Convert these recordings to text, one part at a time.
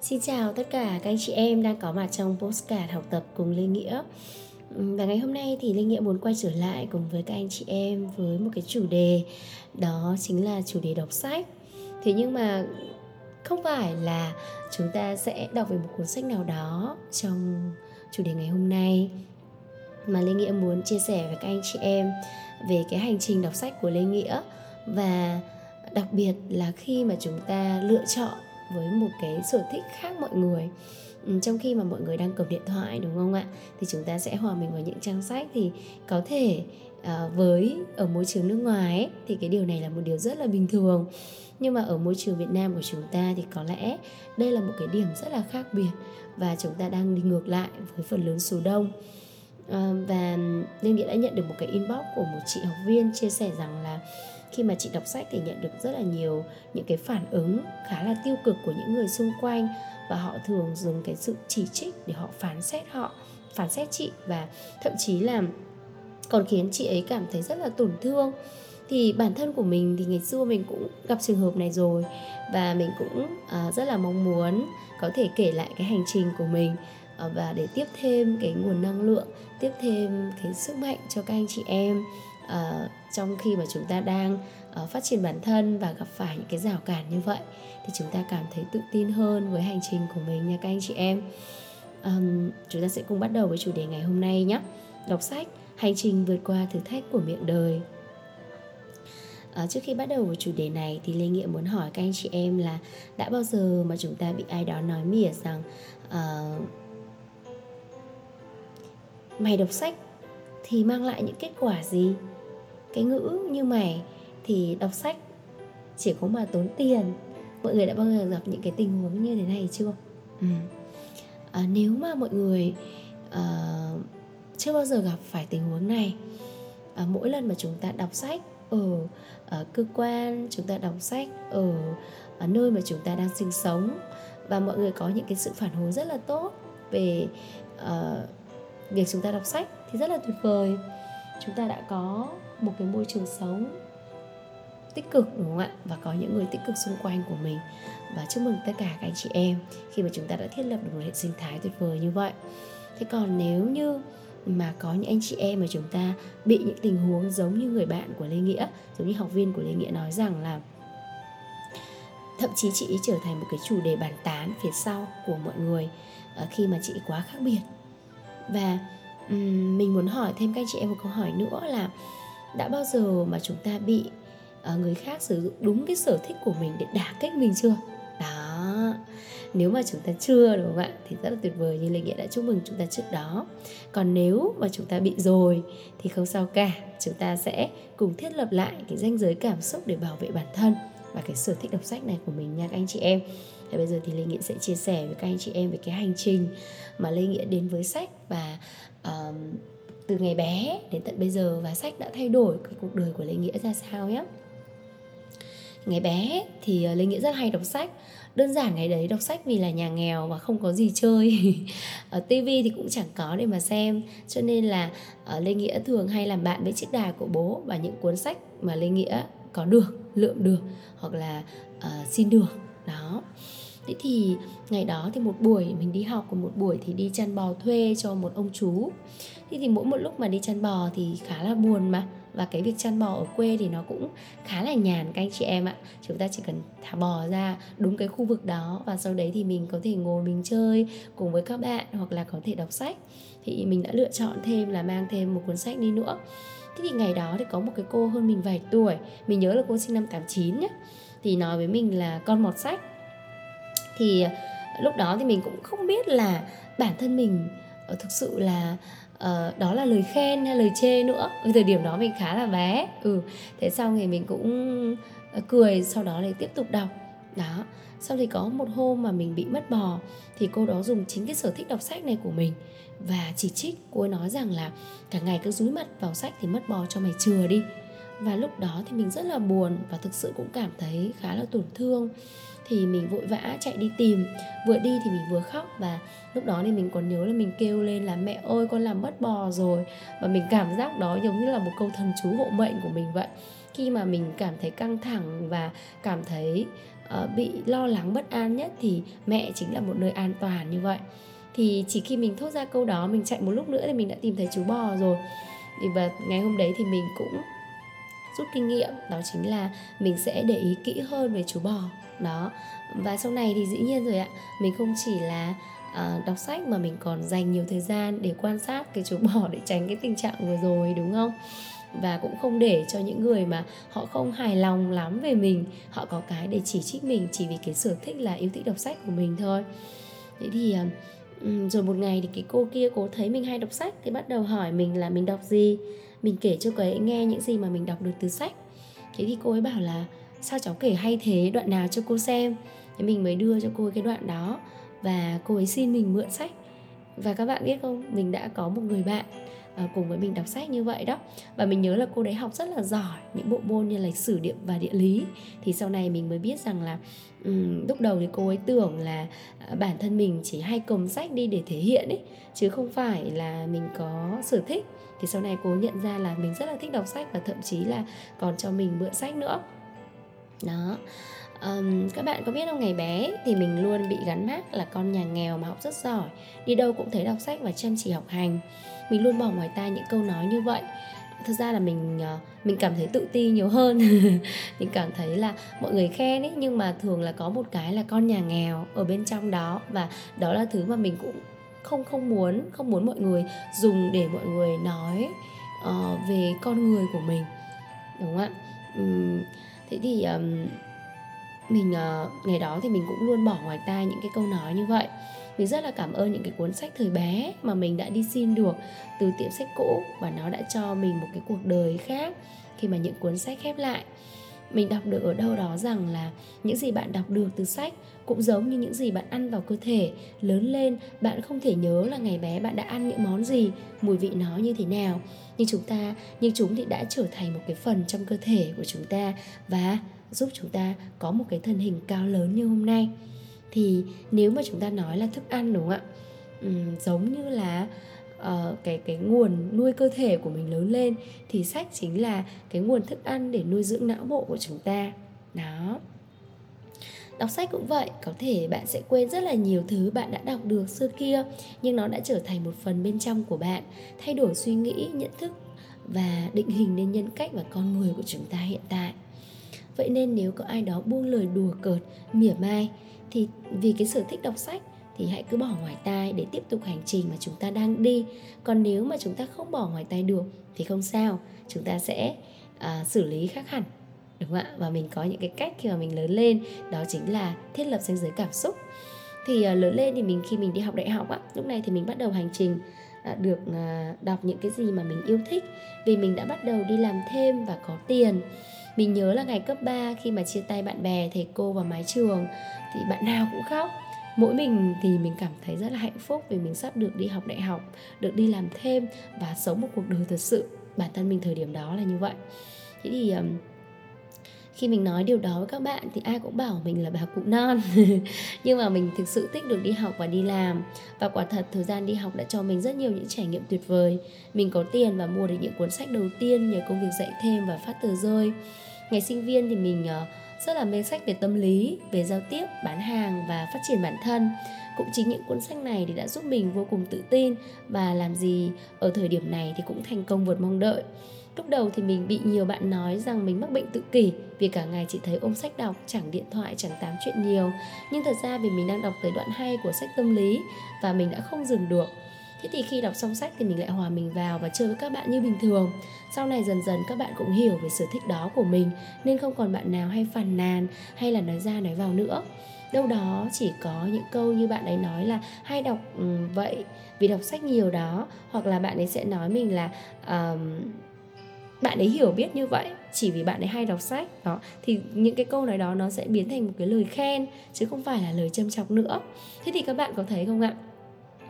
Xin chào tất cả các anh chị em đang có mặt trong postcard học tập cùng Lê Nghĩa. Ừ, và ngày hôm nay thì Lê Nghĩa muốn quay trở lại cùng với các anh chị em với một cái chủ đề, Đó chính là chủ đề đọc sách. Thế nhưng mà không phải là chúng ta sẽ đọc về một cuốn sách nào đó trong chủ đề ngày hôm nay, Mà Lê Nghĩa muốn chia sẻ với các anh chị em về cái hành trình đọc sách của Lê Nghĩa. Và đặc biệt là khi mà chúng ta lựa chọn với một cái sở thích khác mọi người. Ừ, trong khi mà mọi người đang cầm điện thoại đúng không ạ? Thì chúng ta sẽ hòa mình vào những trang sách. Thì có thể à, với ở môi trường nước ngoài ấy, thì cái điều này là một điều rất là bình thường. Nhưng mà ở môi trường Việt Nam của chúng ta thì có lẽ đây là một cái điểm rất là khác biệt và chúng ta đang đi ngược lại với phần lớn số đông. À, và Liên Nghĩa đã nhận được một cái inbox của một chị học viên chia sẻ rằng là khi mà chị đọc sách thì nhận được rất là nhiều những cái phản ứng khá là tiêu cực của những người xung quanh và họ thường dùng cái sự chỉ trích để họ phán xét họ phán xét chị và thậm chí là còn khiến chị ấy cảm thấy rất là tổn thương. Thì bản thân của mình thì ngày xưa mình cũng gặp trường hợp này rồi và mình cũng uh, rất là mong muốn có thể kể lại cái hành trình của mình. Ờ, và để tiếp thêm cái nguồn năng lượng tiếp thêm cái sức mạnh cho các anh chị em uh, trong khi mà chúng ta đang uh, phát triển bản thân và gặp phải những cái rào cản như vậy thì chúng ta cảm thấy tự tin hơn với hành trình của mình nha các anh chị em. Um, chúng ta sẽ cùng bắt đầu với chủ đề ngày hôm nay nhé. Đọc sách hành trình vượt qua thử thách của miệng đời. À, trước khi bắt đầu với chủ đề này thì Lê Nghĩa muốn hỏi các anh chị em là đã bao giờ mà chúng ta bị ai đó nói mỉa rằng uh, mày đọc sách thì mang lại những kết quả gì? Cái ngữ như mày thì đọc sách chỉ có mà tốn tiền. Mọi người đã bao giờ gặp những cái tình huống như thế này chưa? Ừ. à, nếu mà mọi người uh, chưa bao giờ gặp phải tình huống này à, mỗi lần mà chúng ta đọc sách ở, ở cơ quan chúng ta đọc sách ở, ở nơi mà chúng ta đang sinh sống và mọi người có những cái sự phản hồi rất là tốt về uh, việc chúng ta đọc sách thì rất là tuyệt vời. Chúng ta đã có một cái môi trường sống tích cực, đúng không ạ? Và có những người tích cực xung quanh của mình. Và chúc mừng tất cả các anh chị em khi mà chúng ta đã thiết lập được một hệ sinh thái tuyệt vời như vậy. Thế còn nếu như mà có những anh chị em mà chúng ta bị những tình huống giống như người bạn của Lê Nghĩa, giống như học viên của Lê Nghĩa nói rằng là thậm chí chị trở thành một cái chủ đề bàn tán phía sau của mọi người ờ, khi mà chị quá khác biệt và um, mình muốn hỏi thêm các anh chị em một câu hỏi nữa là đã bao giờ mà chúng ta bị uh, người khác sử dụng đúng cái sở thích của mình để đả kích mình chưa? Đó. Nếu mà chúng ta chưa đúng không ạ? Thì rất là tuyệt vời như lê nghĩa đã chúc mừng chúng ta trước đó. Còn nếu mà chúng ta bị rồi thì không sao cả. Chúng ta sẽ cùng thiết lập lại cái ranh giới cảm xúc để bảo vệ bản thân và cái sở thích đọc sách này của mình nha các anh chị em. Thì bây giờ thì Lê Nghĩa sẽ chia sẻ với các anh chị em về cái hành trình mà Lê Nghĩa đến với sách và um, từ ngày bé đến tận bây giờ và sách đã thay đổi cái cuộc đời của Lê Nghĩa ra sao nhé ngày bé thì ờ, lê nghĩa rất hay đọc sách. Đơn giản ngày đấy đọc sách vì là nhà nghèo và không có gì chơi. Ở tivi thì cũng chẳng có để mà xem. Cho nên là ờ, lê nghĩa thường hay làm bạn với chiếc đài của bố và những cuốn sách mà lê nghĩa có được lượm được hoặc là uh, xin được đó. Thế thì ngày đó thì một buổi mình đi học còn một buổi thì đi chăn bò thuê cho một ông chú. Thế thì mỗi một lúc mà đi chăn bò thì khá là buồn mà. Và cái việc chăn bò ở quê thì nó cũng khá là nhàn các anh chị em ạ. Chúng ta chỉ cần thả bò ra đúng cái khu vực đó và sau đấy thì mình có thể ngồi mình chơi cùng với các bạn hoặc là có thể đọc sách. Thì mình đã lựa chọn thêm là mang thêm một cuốn sách đi nữa thế thì ngày đó thì có một cái cô hơn mình vài tuổi mình nhớ là cô sinh năm 89 nhé thì nói với mình là con mọt sách. Thì ờ, lúc đó thì mình cũng không biết là bản thân mình ờ, thực sự là uh, đó là lời khen hay lời chê nữa. Ở thời điểm đó mình khá là bé ừ. Thế xong thì mình cũng cười sau đó lại tiếp tục đọc. Đó. Sau thì có một hôm mà mình bị mất bò thì cô đó dùng chính cái sở thích đọc sách này của mình và chỉ trích cô ấy nói rằng là cả ngày cứ dúi mặt vào sách thì mất bò cho mày chừa đi. Và lúc đó thì mình rất là buồn và thực sự cũng cảm thấy khá là tổn thương. Thì mình vội vã chạy đi tìm. Vừa đi thì mình vừa khóc và lúc đó thì mình còn nhớ là mình kêu lên là mẹ ơi con làm mất bò rồi. Và mình cảm giác đó giống như là một câu thần chú hộ mệnh của mình vậy. Khi mà mình cảm thấy căng thẳng và cảm thấy uh, bị lo lắng bất an nhất thì mẹ chính là một nơi an toàn như vậy thì chỉ khi mình thốt ra câu đó mình chạy một lúc nữa thì mình đã tìm thấy chú bò rồi. Và ngày hôm đấy thì mình cũng rút kinh nghiệm đó chính là mình sẽ để ý kỹ hơn về chú bò. Đó. Và sau này thì dĩ nhiên rồi ạ mình không chỉ là à, đọc sách mà mình còn dành nhiều thời gian để quan sát cái chú bò để tránh cái tình trạng vừa rồi đúng không? Và cũng không để cho những người mà họ không hài lòng lắm về mình họ có cái để chỉ trích mình chỉ vì cái sở thích là yêu thích đọc sách của mình thôi. Thế thì ờ, Ừ, rồi một ngày thì cái cô kia cô thấy mình hay đọc sách, thì bắt đầu hỏi mình là mình đọc gì? Mình kể cho cô ấy nghe những gì mà mình đọc được từ sách. Thế thì cô ấy bảo là, sao cháu kể hay thế? Đoạn nào cho cô xem? Thế mình mới đưa cho cô ấy cái đoạn đó và cô ấy xin mình mượn sách. Và các bạn biết không, mình đã có một người bạn Ờ, cùng với mình đọc sách như vậy đó. Và mình nhớ là cô đấy học rất là giỏi những bộ môn như lịch sử địa và địa lý. Thì sau này mình mới biết rằng là um, lúc đầu thì cô ấy tưởng là ờ, bản thân mình chỉ hay cầm sách đi để thể hiện ấy chứ không phải là mình có sở thích. Thì sau này cô nhận ra là mình rất là thích đọc sách và thậm chí là còn cho mình mượn sách nữa. Đó um, các bạn có biết không? Ngày bé thì mình luôn bị gắn mác là con nhà nghèo mà học rất giỏi đi đâu cũng thấy đọc sách và chăm chỉ học hành. Mình luôn bỏ ngoài tai những câu nói như vậy. Thực ra là mình ờ, mình cảm thấy tự ti nhiều hơn. Mình cảm thấy là mọi người khen ấy nhưng mà thường là có một cái là con nhà nghèo ở bên trong đó và đó là thứ mà mình cũng không không muốn không muốn mọi người dùng để mọi người nói uh, về con người của mình. Đúng không ạ? Um, thế thì um, mình uh, ngày đó thì mình cũng luôn bỏ ngoài tai những cái câu nói như vậy. Mình rất là cảm ơn những cái cuốn sách thời bé mà mình đã đi xin được từ tiệm sách cũ và nó đã cho mình một cái cuộc đời khác khi mà những cuốn sách khép lại. Mình đọc được ở đâu đó rằng là những gì bạn đọc được từ sách cũng giống như những gì bạn ăn vào cơ thể. Lớn lên bạn không thể nhớ là ngày bé bạn đã ăn những món gì mùi vị nó như thế nào. Nhưng chúng ta nhưng chúng thì đã trở thành một cái phần trong cơ thể của chúng ta. Và giúp chúng ta có một cái thân hình cao lớn như hôm nay. Thì nếu mà chúng ta nói là thức ăn đúng không ạ? Uhm, giống như là uh, cái cái nguồn nuôi cơ thể của mình lớn lên thì sách chính là cái nguồn thức ăn để nuôi dưỡng não bộ của chúng ta. Đó. Đọc sách cũng vậy có thể bạn sẽ quên rất là nhiều thứ bạn đã đọc được xưa kia nhưng nó đã trở thành một phần bên trong của bạn. Thay đổi suy nghĩ nhận thức và định hình nên nhân cách và con người của chúng ta hiện tại vậy nên nếu có ai đó buông lời đùa cợt mỉa mai thì vì cái sở thích đọc sách thì hãy cứ bỏ ngoài tai để tiếp tục hành trình mà chúng ta đang đi. Còn nếu mà chúng ta không bỏ ngoài tai được thì không sao chúng ta sẽ uh, xử lý khác hẳn đúng không ạ? Và mình có những cái cách khi mà mình lớn lên đó chính là thiết lập ranh giới cảm xúc. Thì uh, lớn lên thì mình khi mình đi học đại học á lúc này thì mình bắt đầu hành trình à, được đọc những cái gì mà mình yêu thích. Vì mình đã bắt đầu đi làm thêm và có tiền mình nhớ là ngày cấp 3 khi mà chia tay bạn bè, thầy cô và mái trường thì bạn nào cũng khóc. Mỗi mình thì mình cảm thấy rất là hạnh phúc vì mình sắp được đi học đại học, được đi làm thêm và sống một cuộc đời thật sự. Bản thân mình thời điểm đó là như vậy. Thế thì khi mình nói điều đó với các bạn thì ai cũng bảo mình là bà cụ non nhưng mà mình thực sự thích được đi học và đi làm và quả thật thời gian đi học đã cho mình rất nhiều những trải nghiệm tuyệt vời mình có tiền và mua được những cuốn sách đầu tiên nhờ công việc dạy thêm và phát tờ rơi ngày sinh viên thì mình ờ, rất là mê sách về tâm lý, về giao tiếp, bán hàng và phát triển bản thân. Cũng chính những cuốn sách này thì đã giúp mình vô cùng tự tin và làm gì ở thời điểm này thì cũng thành công vượt mong đợi. Lúc đầu thì mình bị nhiều bạn nói rằng mình mắc bệnh tự kỷ, vì cả ngày chỉ thấy ôm sách đọc, chẳng điện thoại, chẳng tám chuyện nhiều. Nhưng thật ra vì mình đang đọc tới đoạn hay của sách tâm lý và mình đã không dừng được. Thế thì khi đọc xong sách thì mình lại hòa mình vào và chơi với các bạn như bình thường. Sau này dần dần các bạn cũng hiểu về sở thích đó của mình Nên không còn bạn nào hay phàn nàn hay là nói ra nói vào nữa. Đâu đó chỉ có những câu như bạn ấy nói là hay đọc um, vậy vì đọc sách nhiều đó Hoặc là bạn ấy sẽ nói mình là um, bạn ấy hiểu biết như vậy chỉ vì bạn ấy hay đọc sách đó thì những cái câu nói đó nó sẽ biến thành một cái lời khen chứ không phải là lời châm chọc nữa. Thế thì các bạn có thấy không ạ?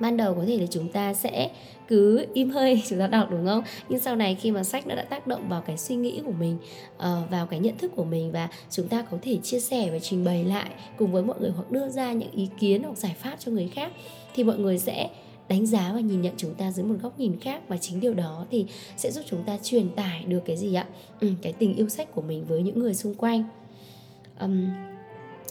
Ban đầu có thể là chúng ta sẽ cứ im hơi chúng ta đọc đúng không? Nhưng sau này khi mà sách nó đã tác động vào cái suy nghĩ của mình ờ, vào cái nhận thức của mình và chúng ta có thể chia sẻ và trình bày lại cùng với mọi người hoặc đưa ra những ý kiến hoặc giải pháp cho người khác thì mọi người sẽ đánh giá và nhìn nhận chúng ta dưới một góc nhìn khác. Và chính điều đó thì sẽ giúp chúng ta truyền tải được cái gì ạ? Ừ, cái tình yêu sách của mình với những người xung quanh. Um,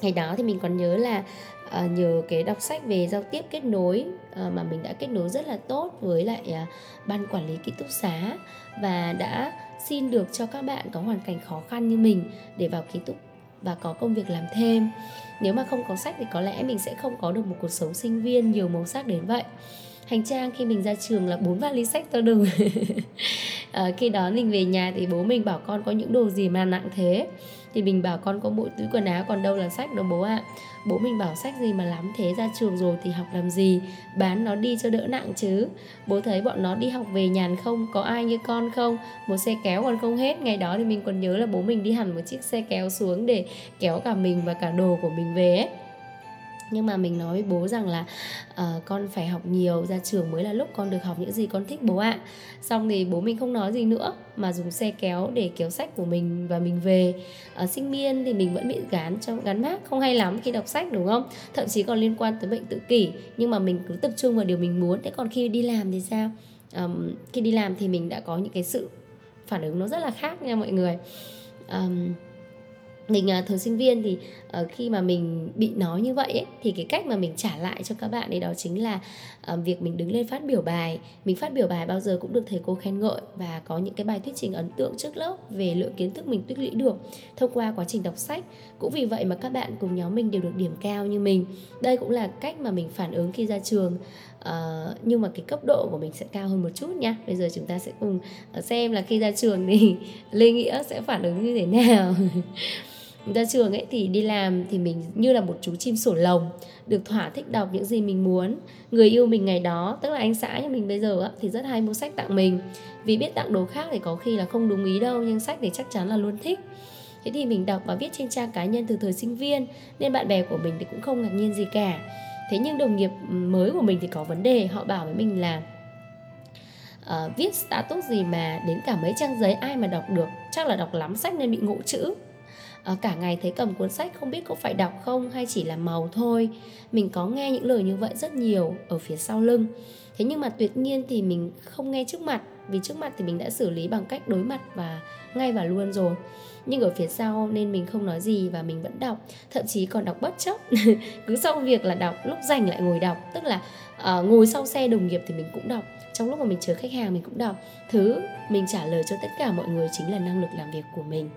ngày đó thì mình còn nhớ là uh, nhờ cái đọc sách về giao tiếp kết nối uh, mà mình đã kết nối rất là tốt với lại uh, ban quản lý ký túc xá và đã xin được cho các bạn có hoàn cảnh khó khăn như mình để vào ký túc và có công việc làm thêm. Nếu mà không có sách thì có lẽ mình sẽ không có được một cuộc sống sinh viên nhiều màu sắc đến vậy. Hành trang khi mình ra trường là bốn vali sách to đừng à, ờ, khi đó mình về nhà thì bố mình bảo con có những đồ gì mà nặng thế thì mình bảo con có mỗi túi quần áo còn đâu là sách đâu bố ạ. À. bố mình bảo sách gì mà lắm thế, ra trường rồi thì học làm gì? Bán nó đi cho đỡ nặng chứ. Bố thấy bọn nó đi học về nhàn không, có ai như con không? Một xe kéo còn không hết. Ngày đó thì mình còn nhớ là bố mình đi hẳn một chiếc xe kéo xuống để kéo cả mình và cả đồ của mình về ấy nhưng mà mình nói với bố rằng là uh, con phải học nhiều ra trường mới là lúc con được học những gì con thích bố ạ. Xong thì bố mình không nói gì nữa mà dùng xe kéo để kéo sách của mình và mình về. Uh, sinh viên thì mình vẫn bị gán cho gắn mát không hay lắm khi đọc sách đúng không? Thậm chí còn liên quan tới bệnh tự kỷ nhưng mà mình cứ tập trung vào điều mình muốn. Thế còn khi đi làm thì sao? Um, khi đi làm thì mình đã có những cái sự phản ứng nó rất là khác nha mọi người. Um, mình à, uh, thời sinh viên thì uh, khi mà mình bị nói như vậy ấy, thì cái cách mà mình trả lại cho các bạn ấy đó chính là uh, việc mình đứng lên phát biểu bài. Mình phát biểu bài bao giờ cũng được thầy cô khen ngợi và có những cái bài thuyết trình ấn tượng trước lớp về lượng kiến thức mình tích lũy được thông qua quá trình đọc sách. Cũng vì vậy mà các bạn cùng nhóm mình đều được điểm cao như mình. Đây cũng là cách mà mình phản ứng khi ra trường. Uh, nhưng mà cái cấp độ của mình sẽ cao hơn một chút nha. Bây giờ chúng ta sẽ cùng xem là khi ra trường thì lê nghĩa sẽ phản ứng như thế nào. ra trường ấy thì đi làm thì mình như là một chú chim sổ lồng được thỏa thích đọc những gì mình muốn. Người yêu mình ngày đó tức là anh xã nhà mình bây giờ á, thì rất hay mua sách tặng mình. Vì biết tặng đồ khác thì có khi là không đúng ý đâu nhưng sách thì chắc chắn là luôn thích. Thế thì mình đọc và viết trên trang cá nhân từ thời sinh viên nên bạn bè của mình thì cũng không ngạc nhiên gì cả. Thế nhưng đồng nghiệp mới của mình thì có vấn đề họ bảo với mình là uh, viết status gì mà đến cả mấy trang giấy ai mà đọc được? Chắc là đọc lắm sách nên bị ngộ chữ à, cả ngày thấy cầm cuốn sách không biết có phải đọc không hay chỉ là màu thôi. Mình có nghe những lời như vậy rất nhiều ở phía sau lưng. Thế nhưng mà tuyệt nhiên thì mình không nghe trước mặt vì trước mặt thì mình đã xử lý bằng cách đối mặt và ngay và luôn rồi nhưng ở phía sau nên mình không nói gì và mình vẫn đọc. Thậm chí còn đọc bất chấp. Cứ xong việc là đọc lúc rảnh lại ngồi đọc. Tức là uh, ngồi sau xe đồng nghiệp thì mình cũng đọc. Trong lúc mà mình chờ khách hàng mình cũng đọc. Thứ mình trả lời cho tất cả mọi người chính là năng lực làm việc của mình.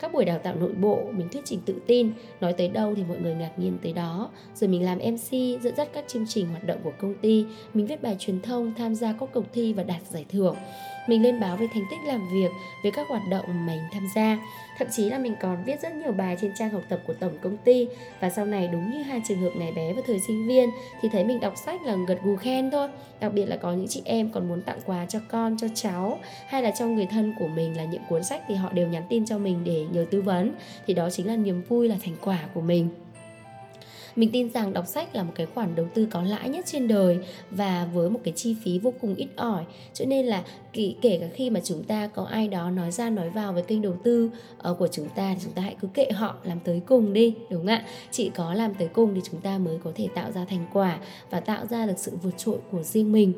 Các buổi đào tạo nội bộ mình thuyết trình tự tin nói tới đâu thì mọi người ngạc nhiên tới đó. Rồi mình làm mc dẫn dắt các chương trình hoạt động của công ty. Mình viết bài truyền thông tham gia các cuộc thi và đạt giải thưởng mình lên báo về thành tích làm việc, về các hoạt động mà mình tham gia. Thậm chí là mình còn viết rất nhiều bài trên trang học tập của tổng công ty. Và sau này đúng như hai trường hợp này bé và thời sinh viên, thì thấy mình đọc sách là gật gù khen thôi. Đặc biệt là có những chị em còn muốn tặng quà cho con, cho cháu, hay là cho người thân của mình là những cuốn sách thì họ đều nhắn tin cho mình để nhờ tư vấn. Thì đó chính là niềm vui là thành quả của mình mình tin rằng đọc sách là một cái khoản đầu tư có lãi nhất trên đời và với một cái chi phí vô cùng ít ỏi. Cho nên là kể, kể cả khi mà chúng ta có ai đó nói ra nói vào với kênh đầu tư uh, của chúng ta thì chúng ta hãy cứ kệ họ làm tới cùng đi đúng không ạ? Chỉ có làm tới cùng thì chúng ta mới có thể tạo ra thành quả và tạo ra được sự vượt trội của riêng mình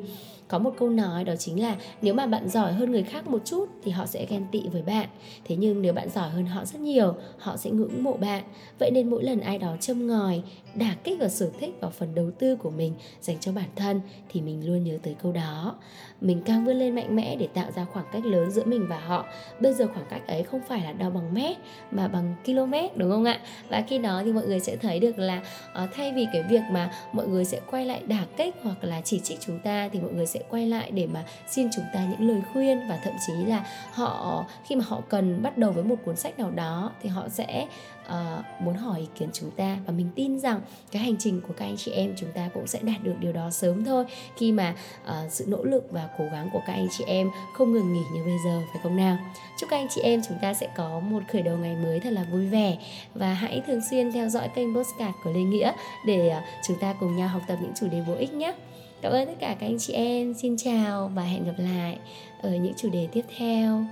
có một câu nói đó chính là nếu mà bạn giỏi hơn người khác một chút thì họ sẽ ghen tị với bạn. Thế nhưng nếu bạn giỏi hơn họ rất nhiều họ sẽ ngưỡng mộ bạn. Vậy nên mỗi lần ai đó châm ngòi đả kích vào sở thích vào phần đầu tư của mình dành cho bản thân thì mình luôn nhớ tới câu đó. Mình càng vươn lên mạnh mẽ để tạo ra khoảng cách lớn giữa mình và họ. Bây giờ khoảng cách ấy không phải là đo bằng mét mà bằng km đúng không ạ? Và khi đó thì mọi người sẽ thấy được là uh, thay vì cái việc mà mọi người sẽ quay lại đả kích hoặc là chỉ trích chúng ta thì mọi người sẽ sẽ quay lại để mà xin chúng ta những lời khuyên và thậm chí là họ khi mà họ cần bắt đầu với một cuốn sách nào đó thì họ sẽ uh, muốn hỏi ý kiến chúng ta. Và mình tin rằng cái hành trình của các anh chị em chúng ta cũng sẽ đạt được điều đó sớm thôi. Khi mà uh, sự nỗ lực và cố gắng của các anh chị em không ngừng nghỉ như bây giờ phải không nào? Chúc các anh chị em chúng ta sẽ có một khởi đầu ngày mới thật là vui vẻ. Và hãy thường xuyên theo dõi kênh postcard của Lê Nghĩa để uh, chúng ta cùng nhau học tập những chủ đề bổ ích nhé cảm ơn tất cả các anh chị em. Xin chào và hẹn gặp lại ở những chủ đề tiếp theo.